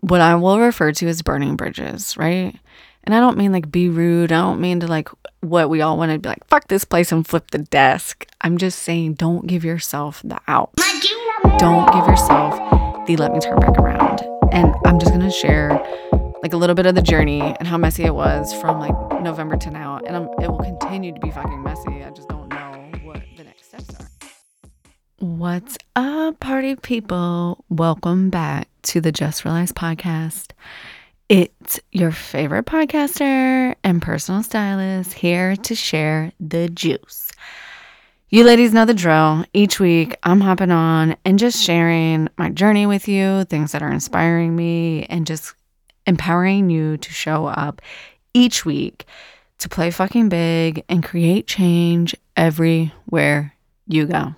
what I will refer to as burning bridges, right? And I don't mean like be rude. I don't mean to like what we all want to be like, fuck this place and flip the desk. I'm just saying don't give yourself the out. Don't give yourself the let me turn back around. And I'm just going to share like a little bit of the journey and how messy it was from like November to now. And I'm, it will continue to be fucking messy. I just don't What's up, party people? Welcome back to the Just Realized podcast. It's your favorite podcaster and personal stylist here to share the juice. You ladies know the drill. Each week, I'm hopping on and just sharing my journey with you, things that are inspiring me, and just empowering you to show up each week to play fucking big and create change everywhere you go.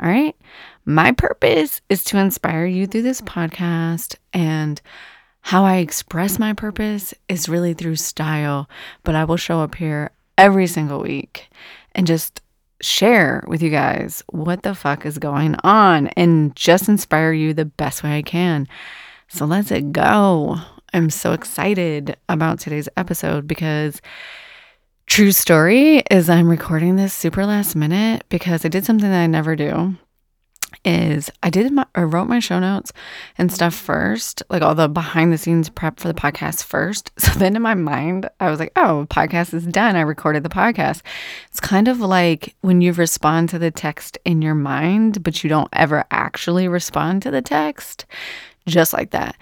All right. My purpose is to inspire you through this podcast and how I express my purpose is really through style, but I will show up here every single week and just share with you guys what the fuck is going on and just inspire you the best way I can. So let's go. I'm so excited about today's episode because true story is I'm recording this super last minute because I did something that I never do is I did my I wrote my show notes and stuff first, like all the behind the scenes prep for the podcast first. So then in my mind, I was like, oh, podcast is done. I recorded the podcast. It's kind of like when you respond to the text in your mind, but you don't ever actually respond to the text. Just like that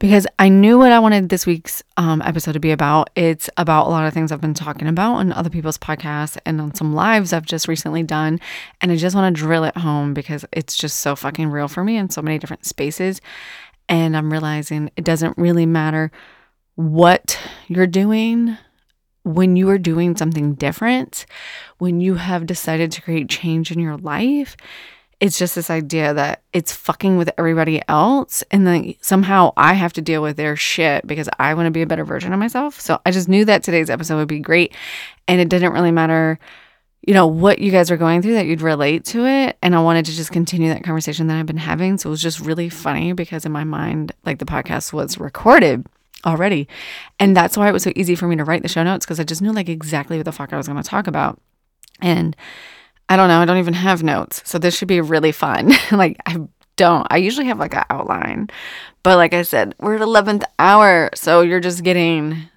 because I knew what I wanted this week's um, episode to be about. It's about a lot of things I've been talking about on other people's podcasts and on some lives I've just recently done. And I just want to drill it home because it's just so fucking real for me in so many different spaces. And I'm realizing it doesn't really matter what you're doing when you are doing something different, when you have decided to create change in your life it's just this idea that it's fucking with everybody else and then somehow I have to deal with their shit because I want to be a better version of myself. So I just knew that today's episode would be great and it didn't really matter you know what you guys are going through that you'd relate to it and I wanted to just continue that conversation that I've been having. So it was just really funny because in my mind like the podcast was recorded already. And that's why it was so easy for me to write the show notes because I just knew like exactly what the fuck I was going to talk about. And I don't know. I don't even have notes. So this should be really fun. like, I don't. I usually have like an outline. But like I said, we're at 11th hour. So you're just getting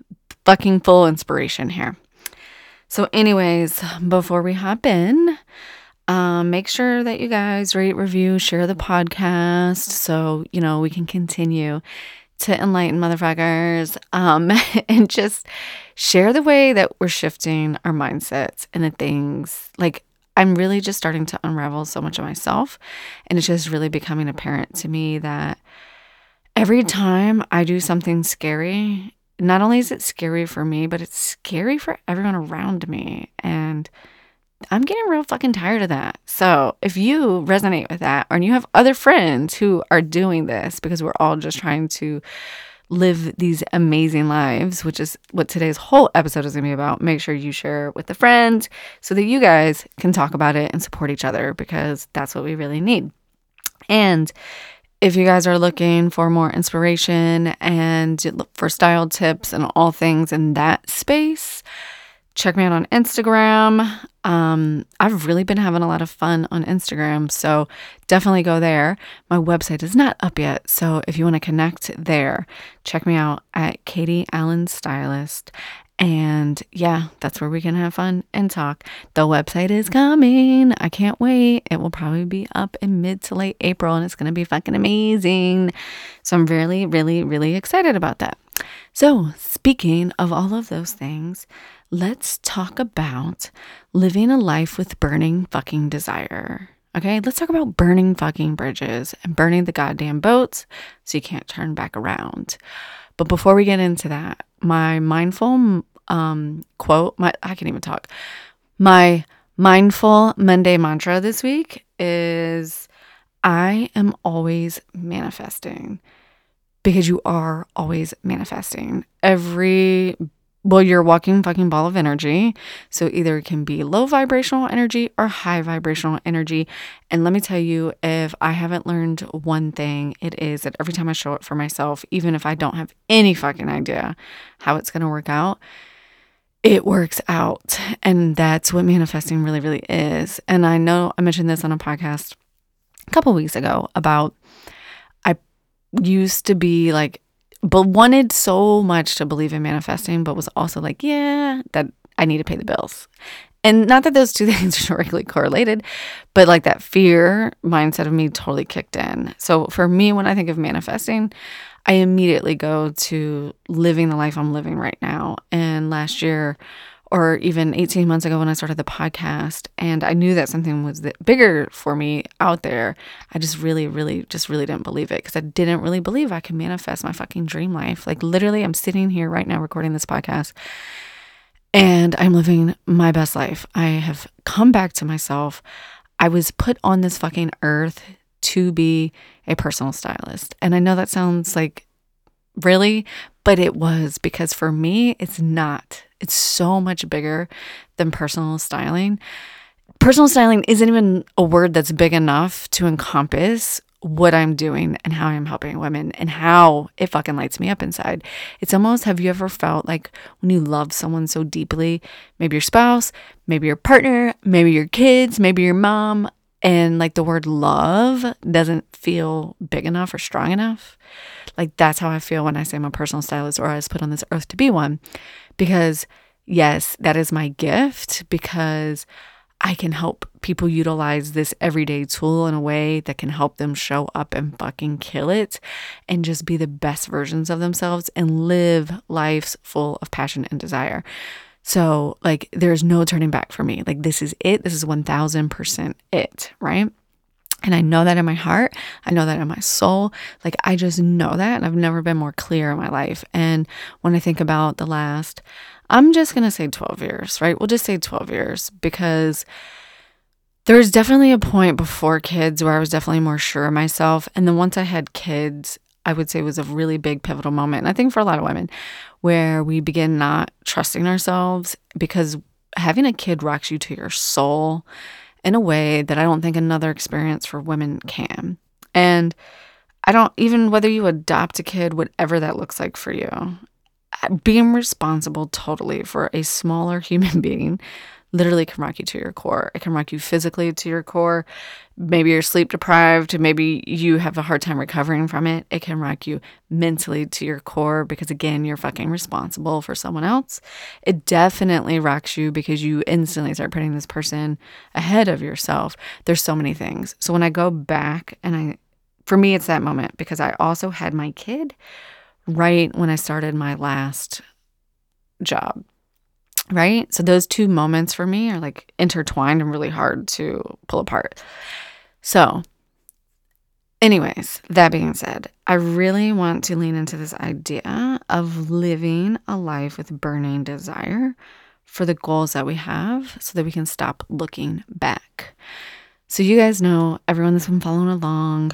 fucking full inspiration here. So, anyways, before we hop in, um, make sure that you guys rate, review, share the podcast so, you know, we can continue to enlighten motherfuckers um, and just share the way that we're shifting our mindsets and the things like I'm really just starting to unravel so much of myself. And it's just really becoming apparent to me that every time I do something scary, not only is it scary for me, but it's scary for everyone around me. And I'm getting real fucking tired of that. So if you resonate with that, or you have other friends who are doing this because we're all just trying to live these amazing lives, which is what today's whole episode is going to be about. Make sure you share with a friend so that you guys can talk about it and support each other because that's what we really need. And if you guys are looking for more inspiration and for style tips and all things in that space, check me out on Instagram. Um, I've really been having a lot of fun on Instagram, so definitely go there. My website is not up yet, so if you want to connect there, check me out at Katie Allen Stylist. And yeah, that's where we can have fun and talk. The website is coming. I can't wait. It will probably be up in mid to late April and it's going to be fucking amazing. So I'm really, really, really excited about that. So, speaking of all of those things, let's talk about living a life with burning fucking desire. Okay, let's talk about burning fucking bridges and burning the goddamn boats so you can't turn back around. But before we get into that, my mindful um, quote, my I can't even talk. My mindful Monday mantra this week is I am always manifesting because you are always manifesting. Every well, you're walking fucking ball of energy. So either it can be low vibrational energy or high vibrational energy. And let me tell you, if I haven't learned one thing, it is that every time I show up for myself, even if I don't have any fucking idea how it's going to work out, it works out. And that's what manifesting really, really is. And I know I mentioned this on a podcast a couple weeks ago about I used to be like but wanted so much to believe in manifesting, but was also like, yeah, that I need to pay the bills. And not that those two things are directly correlated, but like that fear mindset of me totally kicked in. So for me, when I think of manifesting, I immediately go to living the life I'm living right now. And last year, or even 18 months ago when I started the podcast and I knew that something was bigger for me out there, I just really, really, just really didn't believe it because I didn't really believe I could manifest my fucking dream life. Like, literally, I'm sitting here right now recording this podcast and I'm living my best life. I have come back to myself. I was put on this fucking earth to be a personal stylist. And I know that sounds like really, but it was because for me, it's not it's so much bigger than personal styling. Personal styling isn't even a word that's big enough to encompass what I'm doing and how I'm helping women and how it fucking lights me up inside. It's almost have you ever felt like when you love someone so deeply, maybe your spouse, maybe your partner, maybe your kids, maybe your mom, and like the word love doesn't feel big enough or strong enough? Like that's how I feel when I say I'm a personal stylist or I was put on this earth to be one because yes, that is my gift because I can help people utilize this everyday tool in a way that can help them show up and fucking kill it and just be the best versions of themselves and live lives full of passion and desire. So, like, there's no turning back for me. Like, this is it. This is 1000% it, right? And I know that in my heart. I know that in my soul. Like, I just know that. And I've never been more clear in my life. And when I think about the last, I'm just going to say 12 years, right? We'll just say 12 years because there's definitely a point before kids where I was definitely more sure of myself. And then once I had kids, I would say was a really big pivotal moment. And I think for a lot of women, where we begin not trusting ourselves because having a kid rocks you to your soul in a way that I don't think another experience for women can. And I don't even whether you adopt a kid, whatever that looks like for you, being responsible totally for a smaller human being literally can rock you to your core. It can rock you physically to your core. Maybe you're sleep deprived, maybe you have a hard time recovering from it. It can rock you mentally to your core because, again, you're fucking responsible for someone else. It definitely rocks you because you instantly start putting this person ahead of yourself. There's so many things. So when I go back and I, for me, it's that moment because I also had my kid right when I started my last job right? So those two moments for me are like intertwined and really hard to pull apart. So, anyways, that being said, I really want to lean into this idea of living a life with burning desire for the goals that we have so that we can stop looking back. So, you guys know, everyone that's been following along,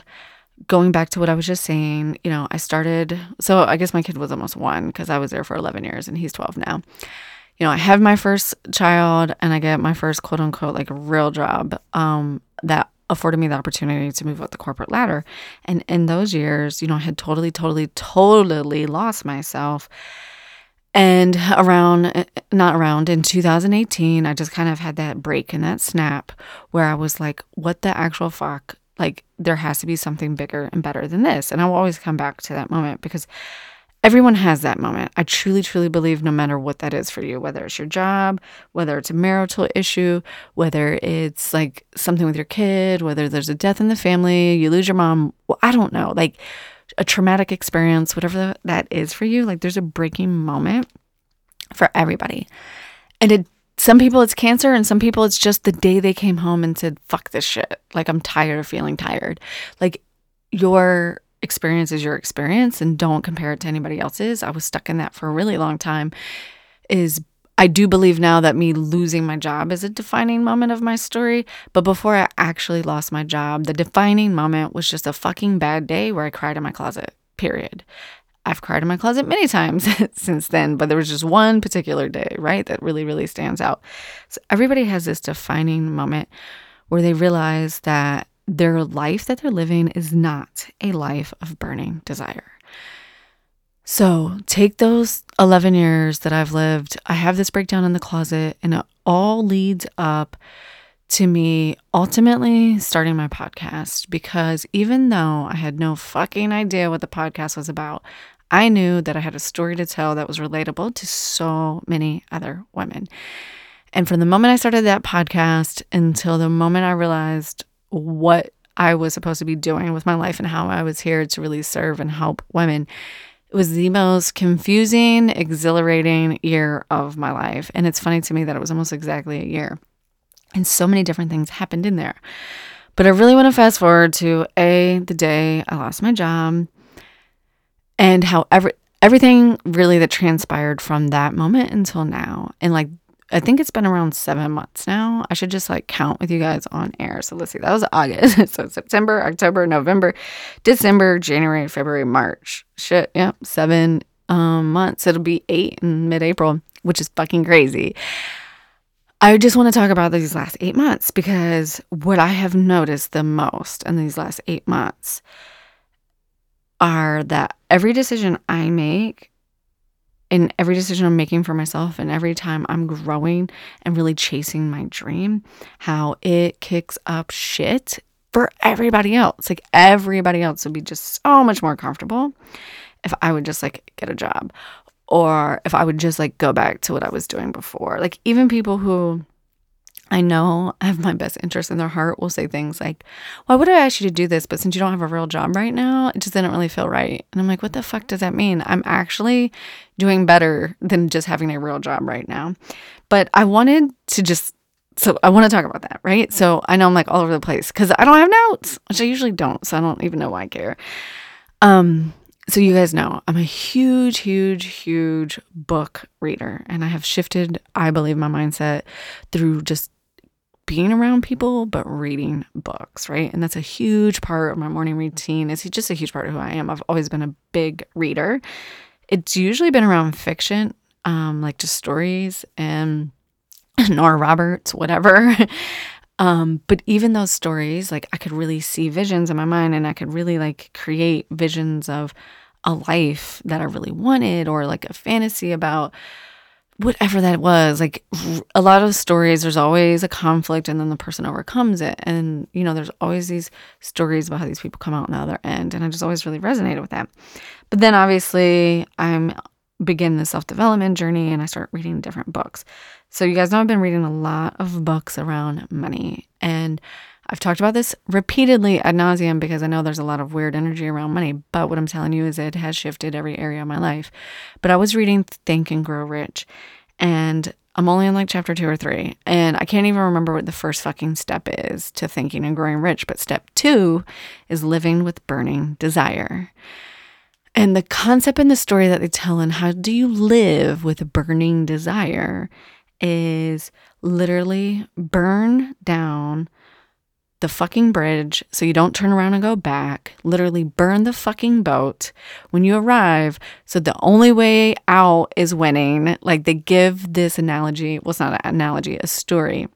going back to what I was just saying, you know, I started, so I guess my kid was almost one because I was there for 11 years and he's 12 now you know, I have my first child and I get my first quote unquote like real job um, that afforded me the opportunity to move up the corporate ladder. And in those years, you know, I had totally, totally, totally lost myself. And around, not around, in 2018, I just kind of had that break and that snap where I was like, what the actual fuck? Like, there has to be something bigger and better than this. And I will always come back to that moment because Everyone has that moment. I truly, truly believe no matter what that is for you, whether it's your job, whether it's a marital issue, whether it's like something with your kid, whether there's a death in the family, you lose your mom, well, I don't know, like a traumatic experience, whatever that is for you, like there's a breaking moment for everybody. And it some people it's cancer and some people it's just the day they came home and said fuck this shit like i'm tired of feeling tired like your experience is your experience and don't compare it to anybody else's. I was stuck in that for a really long time. Is I do believe now that me losing my job is a defining moment of my story. But before I actually lost my job, the defining moment was just a fucking bad day where I cried in my closet, period. I've cried in my closet many times since then, but there was just one particular day, right, that really, really stands out. So everybody has this defining moment where they realize that their life that they're living is not a life of burning desire. So take those 11 years that I've lived. I have this breakdown in the closet, and it all leads up to me ultimately starting my podcast because even though I had no fucking idea what the podcast was about, I knew that I had a story to tell that was relatable to so many other women. And from the moment I started that podcast until the moment I realized what I was supposed to be doing with my life and how I was here to really serve and help women, it was the most confusing, exhilarating year of my life. And it's funny to me that it was almost exactly a year. And so many different things happened in there. But I really want to fast forward to A, the day I lost my job, and how every, everything really that transpired from that moment until now. And like, I think it's been around seven months now. I should just like count with you guys on air. So let's see, that was August. so September, October, November, December, January, February, March. Shit, yeah, seven um, months. It'll be eight in mid April, which is fucking crazy. I just want to talk about these last eight months because what I have noticed the most in these last eight months are that every decision I make and every decision I'm making for myself and every time I'm growing and really chasing my dream, how it kicks up shit for everybody else. Like everybody else would be just so much more comfortable if I would just like get a job or if I would just like go back to what I was doing before. Like even people who I know I have my best interest in their heart will say things like, Why would I ask you to do this? But since you don't have a real job right now, it just didn't really feel right. And I'm like, What the fuck does that mean? I'm actually doing better than just having a real job right now. But I wanted to just, so I want to talk about that, right? So I know I'm like all over the place because I don't have notes, which I usually don't. So I don't even know why I care. Um, so, you guys know I'm a huge, huge, huge book reader, and I have shifted, I believe, my mindset through just being around people, but reading books, right? And that's a huge part of my morning routine. It's just a huge part of who I am. I've always been a big reader. It's usually been around fiction, um, like just stories and Nora Roberts, whatever. Um, but even those stories, like I could really see visions in my mind and I could really like create visions of a life that I really wanted or like a fantasy about whatever that was. Like a lot of stories, there's always a conflict and then the person overcomes it. And, you know, there's always these stories about how these people come out on the other end. And I just always really resonated with that. But then obviously I'm begin the self-development journey and I start reading different books. So you guys know I've been reading a lot of books around money and I've talked about this repeatedly ad nauseum because I know there's a lot of weird energy around money, but what I'm telling you is it has shifted every area of my life. But I was reading Think and Grow Rich and I'm only in like chapter two or three, and I can't even remember what the first fucking step is to thinking and growing rich. But step two is living with burning desire. And the concept and the story that they tell in How Do You Live with a Burning Desire is literally burn down the fucking bridge so you don't turn around and go back. Literally burn the fucking boat when you arrive. So the only way out is winning. Like they give this analogy, well, it's not an analogy, a story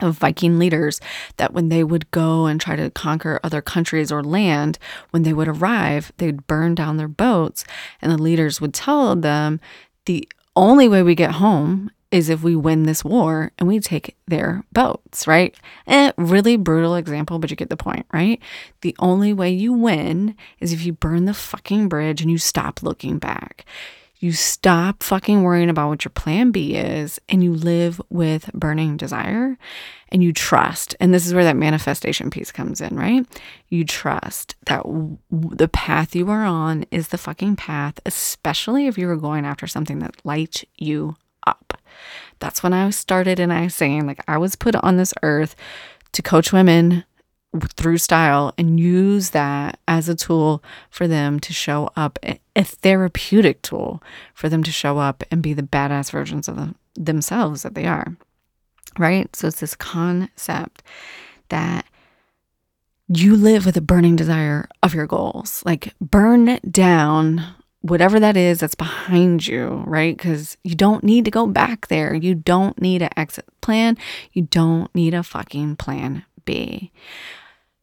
of Viking leaders that when they would go and try to conquer other countries or land, when they would arrive, they'd burn down their boats. And the leaders would tell them the only way we get home is if we win this war and we take their boats, right? Eh, really brutal example, but you get the point, right? The only way you win is if you burn the fucking bridge and you stop looking back. You stop fucking worrying about what your plan B is and you live with burning desire and you trust. And this is where that manifestation piece comes in, right? You trust that w- the path you are on is the fucking path, especially if you are going after something that lights you up. That's when I started and I was saying, like, I was put on this earth to coach women through style and use that as a tool for them to show up, a therapeutic tool for them to show up and be the badass versions of themselves that they are. Right? So it's this concept that you live with a burning desire of your goals. Like burn down whatever that is that's behind you, right? Because you don't need to go back there. You don't need an exit plan. You don't need a fucking plan B.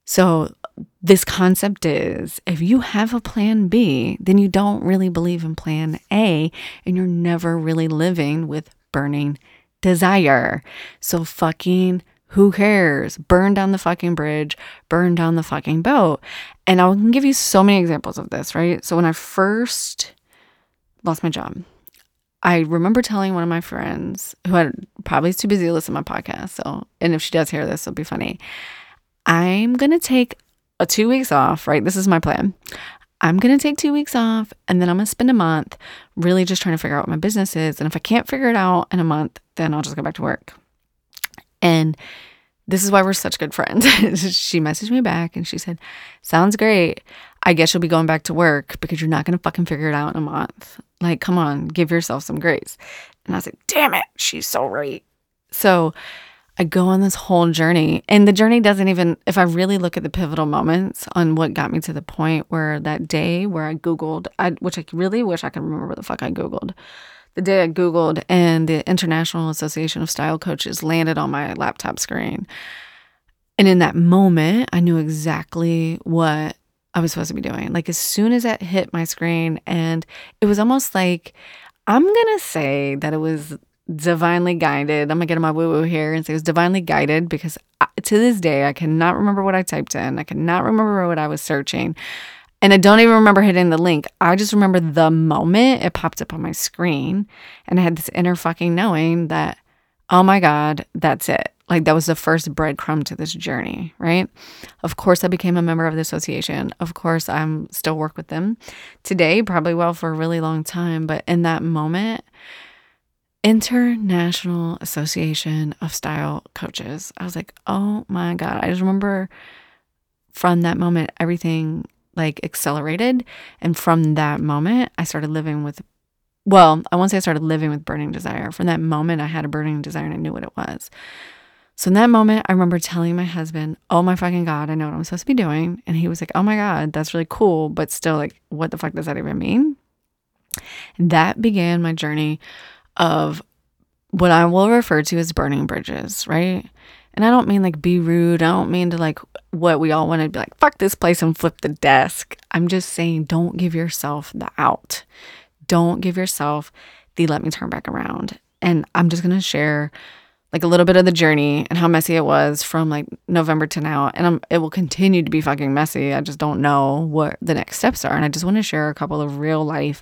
So, this concept is if you have a plan B, then you don't really believe in plan A and you're never really living with burning desire. So, fucking who cares? Burn down the fucking bridge, burn down the fucking boat. And I can give you so many examples of this, right? So when I first lost my job, I remember telling one of my friends who had probably is too busy to listen to my podcast. So, and if she does hear this, it'll be funny. I'm going to take a two weeks off, right? This is my plan. I'm going to take two weeks off and then I'm going to spend a month really just trying to figure out what my business is. And if I can't figure it out in a month, then I'll just go back to work. And this is why we're such good friends. she messaged me back and she said, Sounds great. I guess you'll be going back to work because you're not going to fucking figure it out in a month. Like, come on, give yourself some grace. And I was like, Damn it, she's so right. So I go on this whole journey, and the journey doesn't even, if I really look at the pivotal moments on what got me to the point where that day where I Googled, I, which I really wish I could remember the fuck I Googled the day I Googled and the International Association of Style Coaches landed on my laptop screen. And in that moment, I knew exactly what I was supposed to be doing. Like as soon as that hit my screen, and it was almost like I'm going to say that it was divinely guided. I'm going to get in my woo woo here and say it was divinely guided because I, to this day, I cannot remember what I typed in. I cannot remember what I was searching. And I don't even remember hitting the link. I just remember the moment it popped up on my screen. And I had this inner fucking knowing that, oh my God, that's it. Like that was the first breadcrumb to this journey, right? Of course, I became a member of the association. Of course, I'm still work with them today, probably well for a really long time. But in that moment, International Association of Style Coaches, I was like, oh my God. I just remember from that moment, everything like accelerated. And from that moment, I started living with, well, I won't say I started living with burning desire. From that moment, I had a burning desire and I knew what it was. So in that moment, I remember telling my husband, Oh my fucking God, I know what I'm supposed to be doing. And he was like, Oh my God, that's really cool. But still, like, what the fuck does that even mean? And that began my journey of what I will refer to as burning bridges, right? And I don't mean like be rude. I don't mean to like what we all want to be like, fuck this place and flip the desk. I'm just saying don't give yourself the out. Don't give yourself the let me turn back around. And I'm just going to share like a little bit of the journey and how messy it was from like November to now. And I'm, it will continue to be fucking messy. I just don't know what the next steps are. And I just want to share a couple of real life,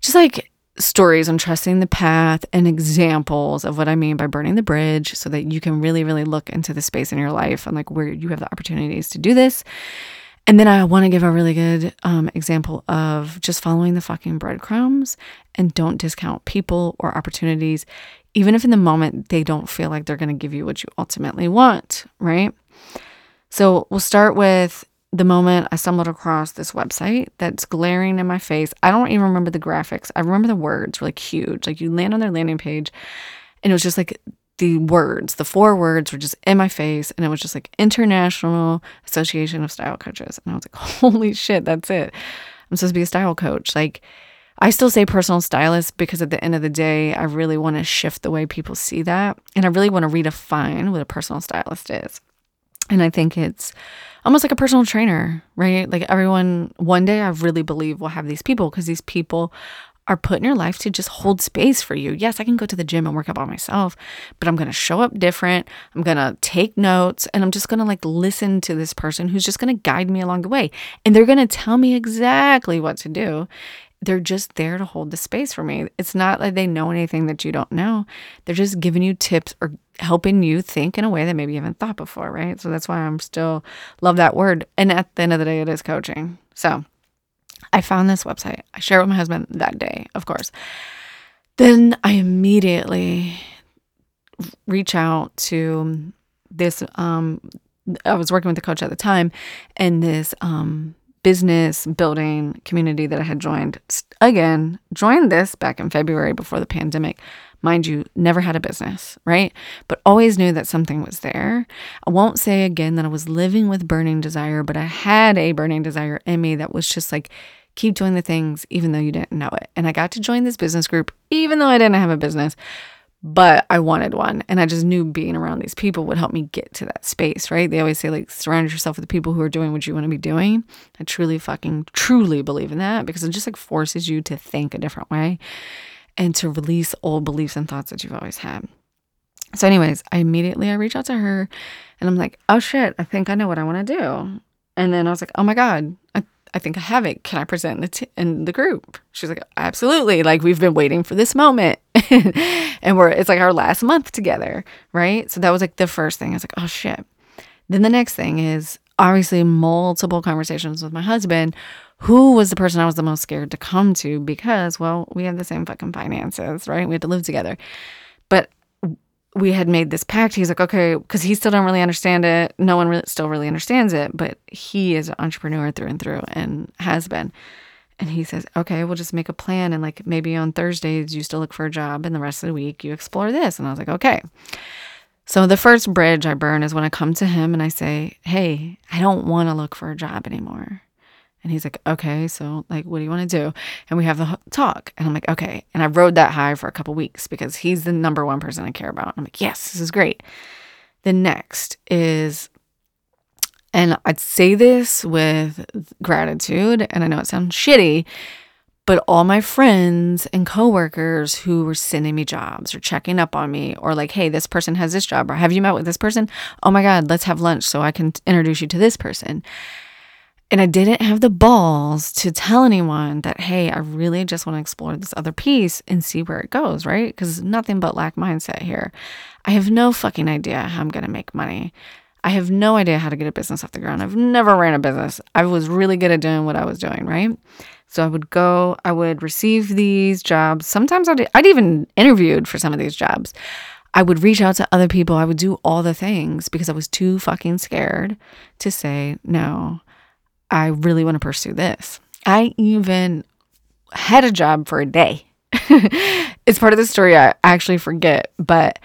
just like stories on trusting the path and examples of what I mean by burning the bridge so that you can really, really look into the space in your life and like where you have the opportunities to do this. And then I want to give a really good um, example of just following the fucking breadcrumbs and don't discount people or opportunities, even if in the moment they don't feel like they're going to give you what you ultimately want, right? So we'll start with the moment I stumbled across this website that's glaring in my face. I don't even remember the graphics. I remember the words were like huge. Like you land on their landing page and it was just like the words, the four words were just in my face and it was just like International Association of Style Coaches. And I was like, holy shit, that's it. I'm supposed to be a style coach. Like I still say personal stylist because at the end of the day, I really want to shift the way people see that. And I really want to redefine what a personal stylist is. And I think it's almost like a personal trainer, right? Like everyone, one day I really believe will have these people because these people are put in your life to just hold space for you. Yes, I can go to the gym and work out by myself, but I'm going to show up different. I'm going to take notes and I'm just going to like listen to this person who's just going to guide me along the way. And they're going to tell me exactly what to do they're just there to hold the space for me. It's not like they know anything that you don't know. They're just giving you tips or helping you think in a way that maybe you haven't thought before, right? So that's why I'm still love that word. And at the end of the day, it is coaching. So I found this website. I shared with my husband that day, of course. Then I immediately reach out to this um I was working with the coach at the time and this um business building community that I had joined. Again, joined this back in February before the pandemic. Mind you, never had a business, right? But always knew that something was there. I won't say again that I was living with burning desire, but I had a burning desire in me that was just like keep doing the things even though you didn't know it. And I got to join this business group even though I didn't have a business, but I wanted one. And I just knew being around these people would help me get to that space, right? They always say, like, surround yourself with the people who are doing what you want to be doing. I truly fucking, truly believe in that because it just like forces you to think a different way and to release old beliefs and thoughts that you've always had. So, anyways, I immediately I reach out to her and I'm like, oh shit, I think I know what I want to do. And then I was like, oh my God, I, I think I have it. Can I present in the, t- in the group? She's like, absolutely. Like, we've been waiting for this moment. and we're, it's like our last month together. Right. So that was like the first thing. I was like, oh shit. Then the next thing is obviously multiple conversations with my husband, who was the person I was the most scared to come to because, well, we have the same fucking finances, right? We had to live together. We had made this pact. He's like, okay, because he still don't really understand it. No one really, still really understands it, but he is an entrepreneur through and through and has been. And he says, okay, we'll just make a plan. And like maybe on Thursdays, you still look for a job, and the rest of the week, you explore this. And I was like, okay. So the first bridge I burn is when I come to him and I say, hey, I don't want to look for a job anymore. And he's like, okay, so like, what do you want to do? And we have the talk. And I'm like, okay. And I rode that high for a couple weeks because he's the number one person I care about. I'm like, yes, this is great. The next is, and I'd say this with gratitude, and I know it sounds shitty, but all my friends and coworkers who were sending me jobs or checking up on me or like, hey, this person has this job or have you met with this person? Oh my God, let's have lunch so I can introduce you to this person. And I didn't have the balls to tell anyone that, hey, I really just want to explore this other piece and see where it goes, right? Because nothing but lack mindset here. I have no fucking idea how I'm going to make money. I have no idea how to get a business off the ground. I've never ran a business. I was really good at doing what I was doing, right? So I would go, I would receive these jobs. Sometimes I'd, I'd even interviewed for some of these jobs. I would reach out to other people. I would do all the things because I was too fucking scared to say no. I really want to pursue this. I even had a job for a day. it's part of the story I actually forget, but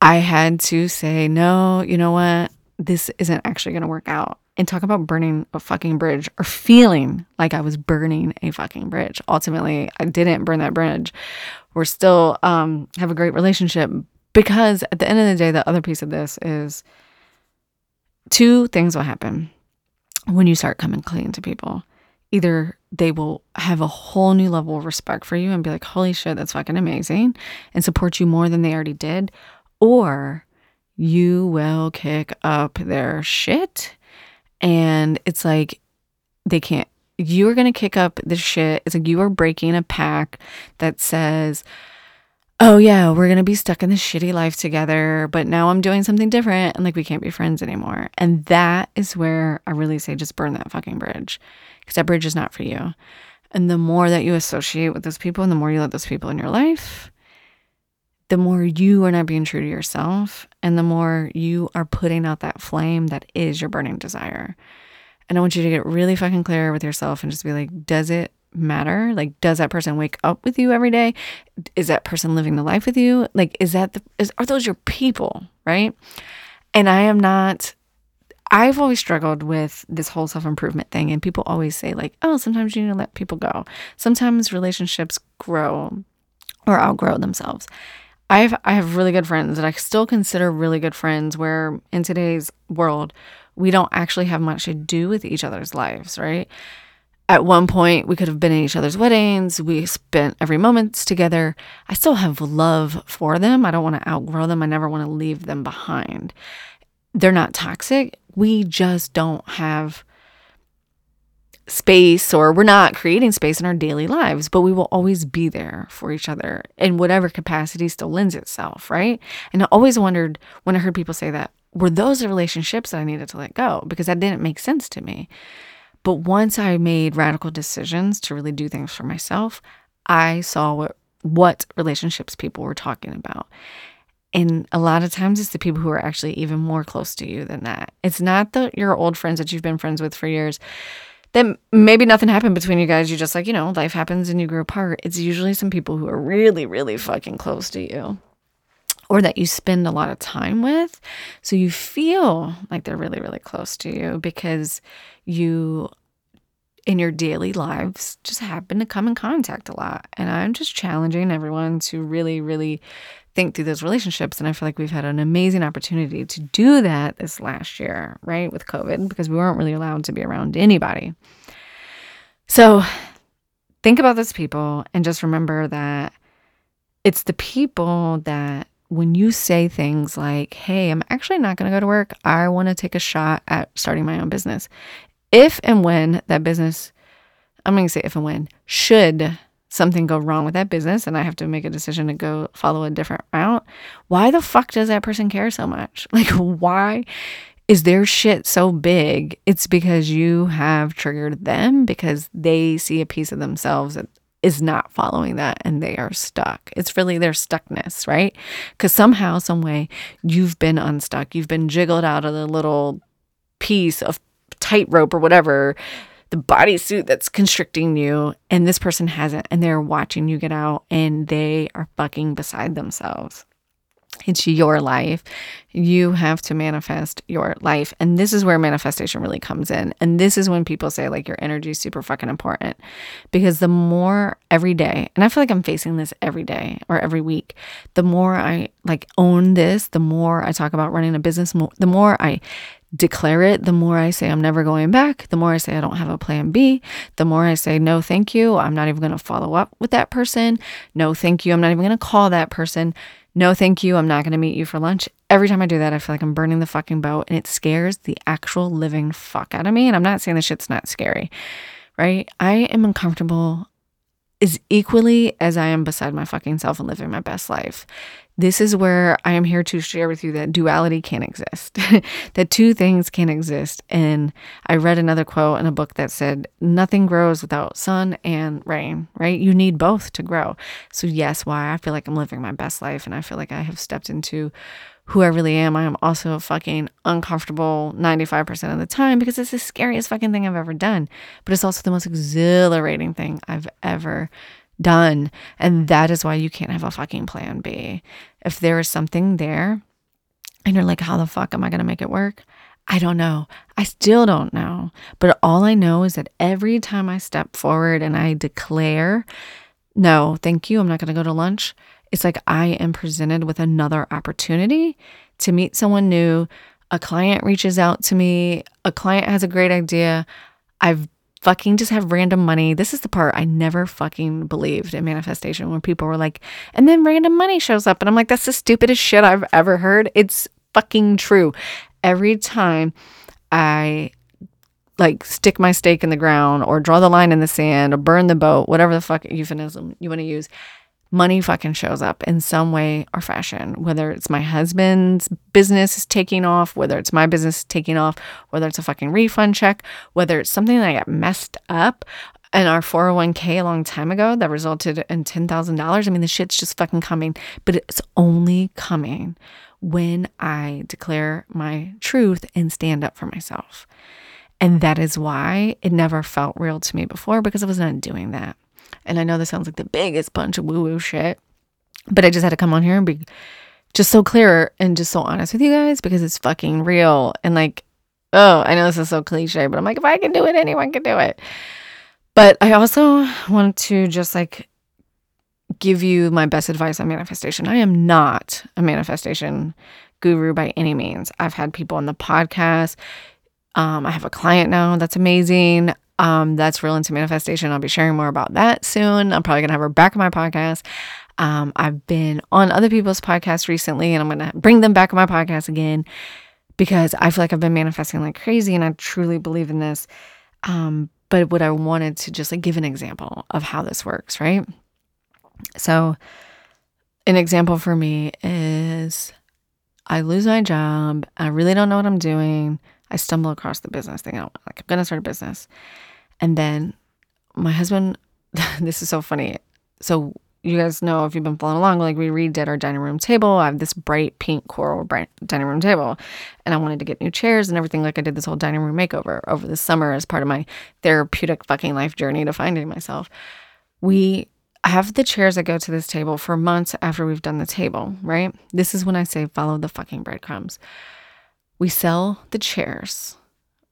I had to say, no, you know what? This isn't actually going to work out. And talk about burning a fucking bridge or feeling like I was burning a fucking bridge. Ultimately, I didn't burn that bridge. We're still um, have a great relationship because at the end of the day, the other piece of this is two things will happen when you start coming clean to people. Either they will have a whole new level of respect for you and be like, holy shit, that's fucking amazing, and support you more than they already did, or you will kick up their shit. And it's like they can't, you're going to kick up the shit. It's like you are breaking a pack that says, oh yeah, we're going to be stuck in this shitty life together, but now I'm doing something different and like we can't be friends anymore. And that is where I really say just burn that fucking bridge because that bridge is not for you. And the more that you associate with those people and the more you let those people in your life, the more you are not being true to yourself and the more you are putting out that flame that is your burning desire. And I want you to get really fucking clear with yourself and just be like, does it matter? Like, does that person wake up with you every day? Is that person living the life with you? Like, is that the, is, are those your people? Right. And I am not, I've always struggled with this whole self improvement thing. And people always say, like, oh, sometimes you need to let people go. Sometimes relationships grow or outgrow themselves. I've I have really good friends that I still consider really good friends where in today's world we don't actually have much to do with each other's lives, right? At one point, we could have been at each other's weddings. We spent every moment together. I still have love for them. I don't want to outgrow them. I never want to leave them behind. They're not toxic. We just don't have space or we're not creating space in our daily lives, but we will always be there for each other in whatever capacity still lends itself, right? And I always wondered when I heard people say that, were those the relationships that I needed to let go? Because that didn't make sense to me. But once I made radical decisions to really do things for myself, I saw what what relationships people were talking about. And a lot of times it's the people who are actually even more close to you than that. It's not the your old friends that you've been friends with for years. Then maybe nothing happened between you guys. You just like, you know, life happens and you grow apart. It's usually some people who are really, really fucking close to you or that you spend a lot of time with. So you feel like they're really, really close to you because you in your daily lives just happen to come in contact a lot. And I'm just challenging everyone to really, really think through those relationships. And I feel like we've had an amazing opportunity to do that this last year, right? With COVID, because we weren't really allowed to be around anybody. So think about those people and just remember that it's the people that when you say things like, hey, I'm actually not going to go to work, I want to take a shot at starting my own business. If and when that business, I'm going to say if and when, should something go wrong with that business and I have to make a decision to go follow a different route, why the fuck does that person care so much? Like, why is their shit so big? It's because you have triggered them because they see a piece of themselves that is not following that and they are stuck. It's really their stuckness, right? Because somehow, some way, you've been unstuck. You've been jiggled out of the little piece of tightrope or whatever the bodysuit that's constricting you and this person hasn't and they're watching you get out and they are fucking beside themselves it's your life. You have to manifest your life. And this is where manifestation really comes in. And this is when people say, like, your energy is super fucking important. Because the more every day, and I feel like I'm facing this every day or every week, the more I like own this, the more I talk about running a business, the more I declare it, the more I say I'm never going back, the more I say I don't have a plan B, the more I say no, thank you. I'm not even going to follow up with that person. No, thank you. I'm not even going to call that person. No, thank you. I'm not going to meet you for lunch. Every time I do that, I feel like I'm burning the fucking boat and it scares the actual living fuck out of me. And I'm not saying this shit's not scary, right? I am uncomfortable as equally as I am beside my fucking self and living my best life. This is where I am here to share with you that duality can't exist, that two things can't exist. And I read another quote in a book that said, Nothing grows without sun and rain, right? You need both to grow. So, yes, why I feel like I'm living my best life and I feel like I have stepped into who I really am. I am also fucking uncomfortable 95% of the time because it's the scariest fucking thing I've ever done. But it's also the most exhilarating thing I've ever done. And that is why you can't have a fucking plan B. If there is something there and you're like, how the fuck am I going to make it work? I don't know. I still don't know. But all I know is that every time I step forward and I declare, no, thank you, I'm not going to go to lunch, it's like I am presented with another opportunity to meet someone new. A client reaches out to me, a client has a great idea. I've fucking just have random money. This is the part I never fucking believed in manifestation when people were like, and then random money shows up. And I'm like, that's the stupidest shit I've ever heard. It's fucking true. Every time I like stick my stake in the ground or draw the line in the sand or burn the boat, whatever the fuck euphemism you want to use, money fucking shows up in some way or fashion, whether it's my husband's business is taking off, whether it's my business taking off, whether it's a fucking refund check, whether it's something that I got messed up in our 401k a long time ago that resulted in $10,000. I mean, the shit's just fucking coming, but it's only coming when I declare my truth and stand up for myself. And that is why it never felt real to me before because I was not doing that. And I know this sounds like the biggest bunch of woo woo shit, but I just had to come on here and be just so clear and just so honest with you guys because it's fucking real. And like, oh, I know this is so cliche, but I'm like, if I can do it, anyone can do it. But I also want to just like give you my best advice on manifestation. I am not a manifestation guru by any means. I've had people on the podcast. Um, I have a client now that's amazing. Um, that's real into manifestation. I'll be sharing more about that soon. I'm probably gonna have her back on my podcast. Um, I've been on other people's podcasts recently, and I'm gonna bring them back on my podcast again because I feel like I've been manifesting like crazy, and I truly believe in this. Um, but what I wanted to just like give an example of how this works, right? So, an example for me is I lose my job. I really don't know what I'm doing. I stumble across the business thing. I'm like, I'm gonna start a business. And then my husband, this is so funny. So you guys know if you've been following along, like we redid our dining room table. I have this bright pink coral bright dining room table, and I wanted to get new chairs and everything. Like I did this whole dining room makeover over the summer as part of my therapeutic fucking life journey to finding myself. We have the chairs that go to this table for months after we've done the table, right? This is when I say follow the fucking breadcrumbs. We sell the chairs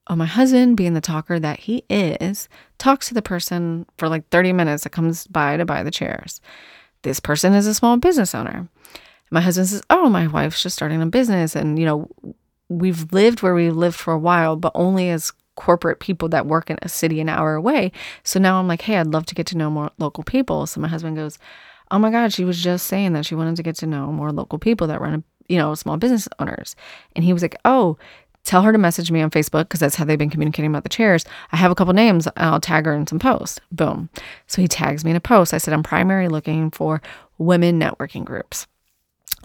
oh, my husband, being the talker that he is, talks to the person for like 30 minutes that comes by to buy the chairs. This person is a small business owner. My husband says, oh, my wife's just starting a business. And, you know, we've lived where we've lived for a while, but only as corporate people that work in a city an hour away. So now I'm like, hey, I'd love to get to know more local people. So my husband goes, oh my God, she was just saying that she wanted to get to know more local people that run a you know, small business owners. And he was like, oh, tell her to message me on Facebook because that's how they've been communicating about the chairs. I have a couple names. I'll tag her in some posts. Boom. So he tags me in a post. I said, I'm primarily looking for women networking groups.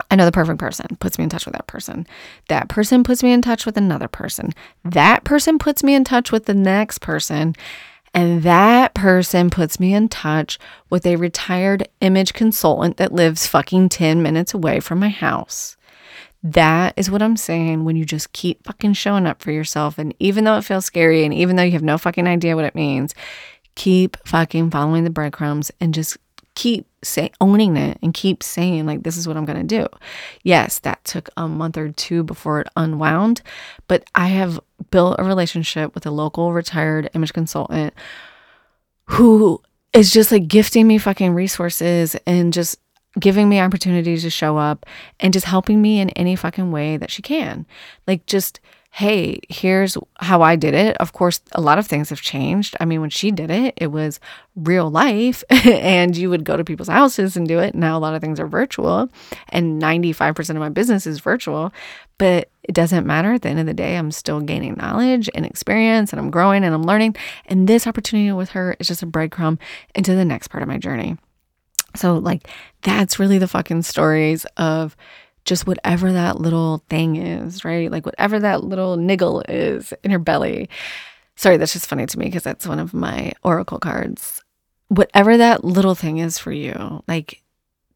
I know the perfect person puts me in touch with that person. That person puts me in touch with another person. That person puts me in touch with the next person. And that person puts me in touch with a retired image consultant that lives fucking 10 minutes away from my house. That is what I'm saying when you just keep fucking showing up for yourself. And even though it feels scary and even though you have no fucking idea what it means, keep fucking following the breadcrumbs and just keep say owning it and keep saying like this is what I'm going to do. Yes, that took a month or two before it unwound, but I have built a relationship with a local retired image consultant who is just like gifting me fucking resources and just giving me opportunities to show up and just helping me in any fucking way that she can. Like just hey, here's how I did it. Of course, a lot of things have changed. I mean, when she did it, it was real life and you would go to people's houses and do it. Now a lot of things are virtual and 95% of my business is virtual, but it doesn't matter. At the end of the day, I'm still gaining knowledge and experience and I'm growing and I'm learning. And this opportunity with her is just a breadcrumb into the next part of my journey. So, like, that's really the fucking stories of just whatever that little thing is, right? Like whatever that little niggle is in your belly. Sorry, that's just funny to me because that's one of my oracle cards. Whatever that little thing is for you, like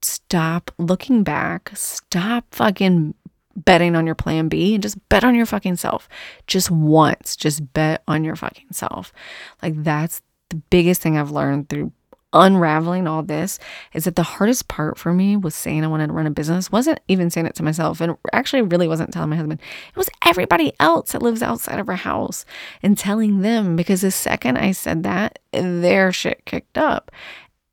stop looking back, stop fucking betting on your plan B and just bet on your fucking self. Just once, just bet on your fucking self. Like that's the biggest thing I've learned through unraveling all this is that the hardest part for me was saying I wanted to run a business wasn't even saying it to myself and actually really wasn't telling my husband. It was everybody else that lives outside of our house and telling them because the second I said that, their shit kicked up.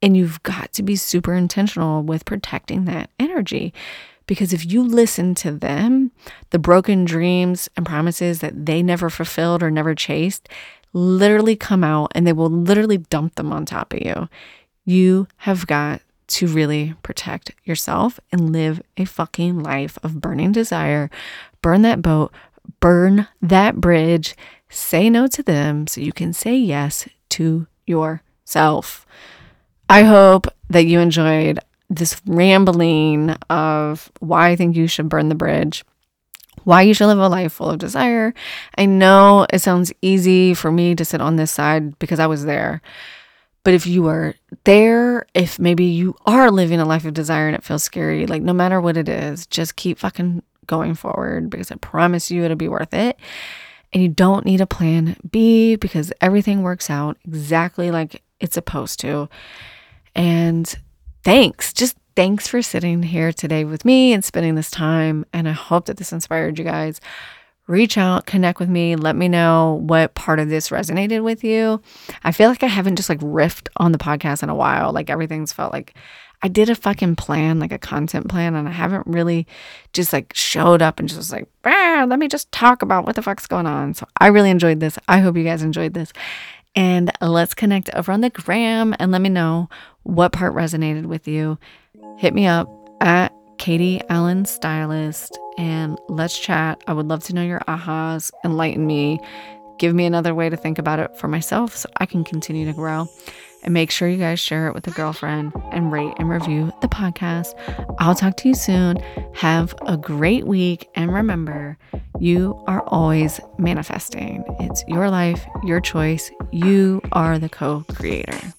And you've got to be super intentional with protecting that energy. Because if you listen to them, the broken dreams and promises that they never fulfilled or never chased, literally come out and they will literally dump them on top of you. You have got to really protect yourself and live a fucking life of burning desire. Burn that boat, burn that bridge, say no to them so you can say yes to yourself. I hope that you enjoyed this rambling of why I think you should burn the bridge why you should live a life full of desire. I know it sounds easy for me to sit on this side because I was there. But if you are there, if maybe you are living a life of desire and it feels scary, like no matter what it is, just keep fucking going forward because I promise you it'll be worth it. And you don't need a plan B because everything works out exactly like it's supposed to. And thanks. Just thanks for sitting here today with me and spending this time. And I hope that this inspired you guys. Reach out, connect with me, let me know what part of this resonated with you. I feel like I haven't just like riffed on the podcast in a while. Like everything's felt like I did a fucking plan, like a content plan, and I haven't really just like showed up and just was like, let me just talk about what the fuck's going on. So I really enjoyed this. I hope you guys enjoyed this. And let's connect over on the gram and let me know what part resonated with you. Hit me up at Katie Allen Stylist and let's chat. I would love to know your ahas, enlighten me, give me another way to think about it for myself so I can continue to grow. And make sure you guys share it with a girlfriend and rate and review the podcast. I'll talk to you soon. Have a great week. And remember, you are always manifesting. It's your life, your choice. You are the co creator.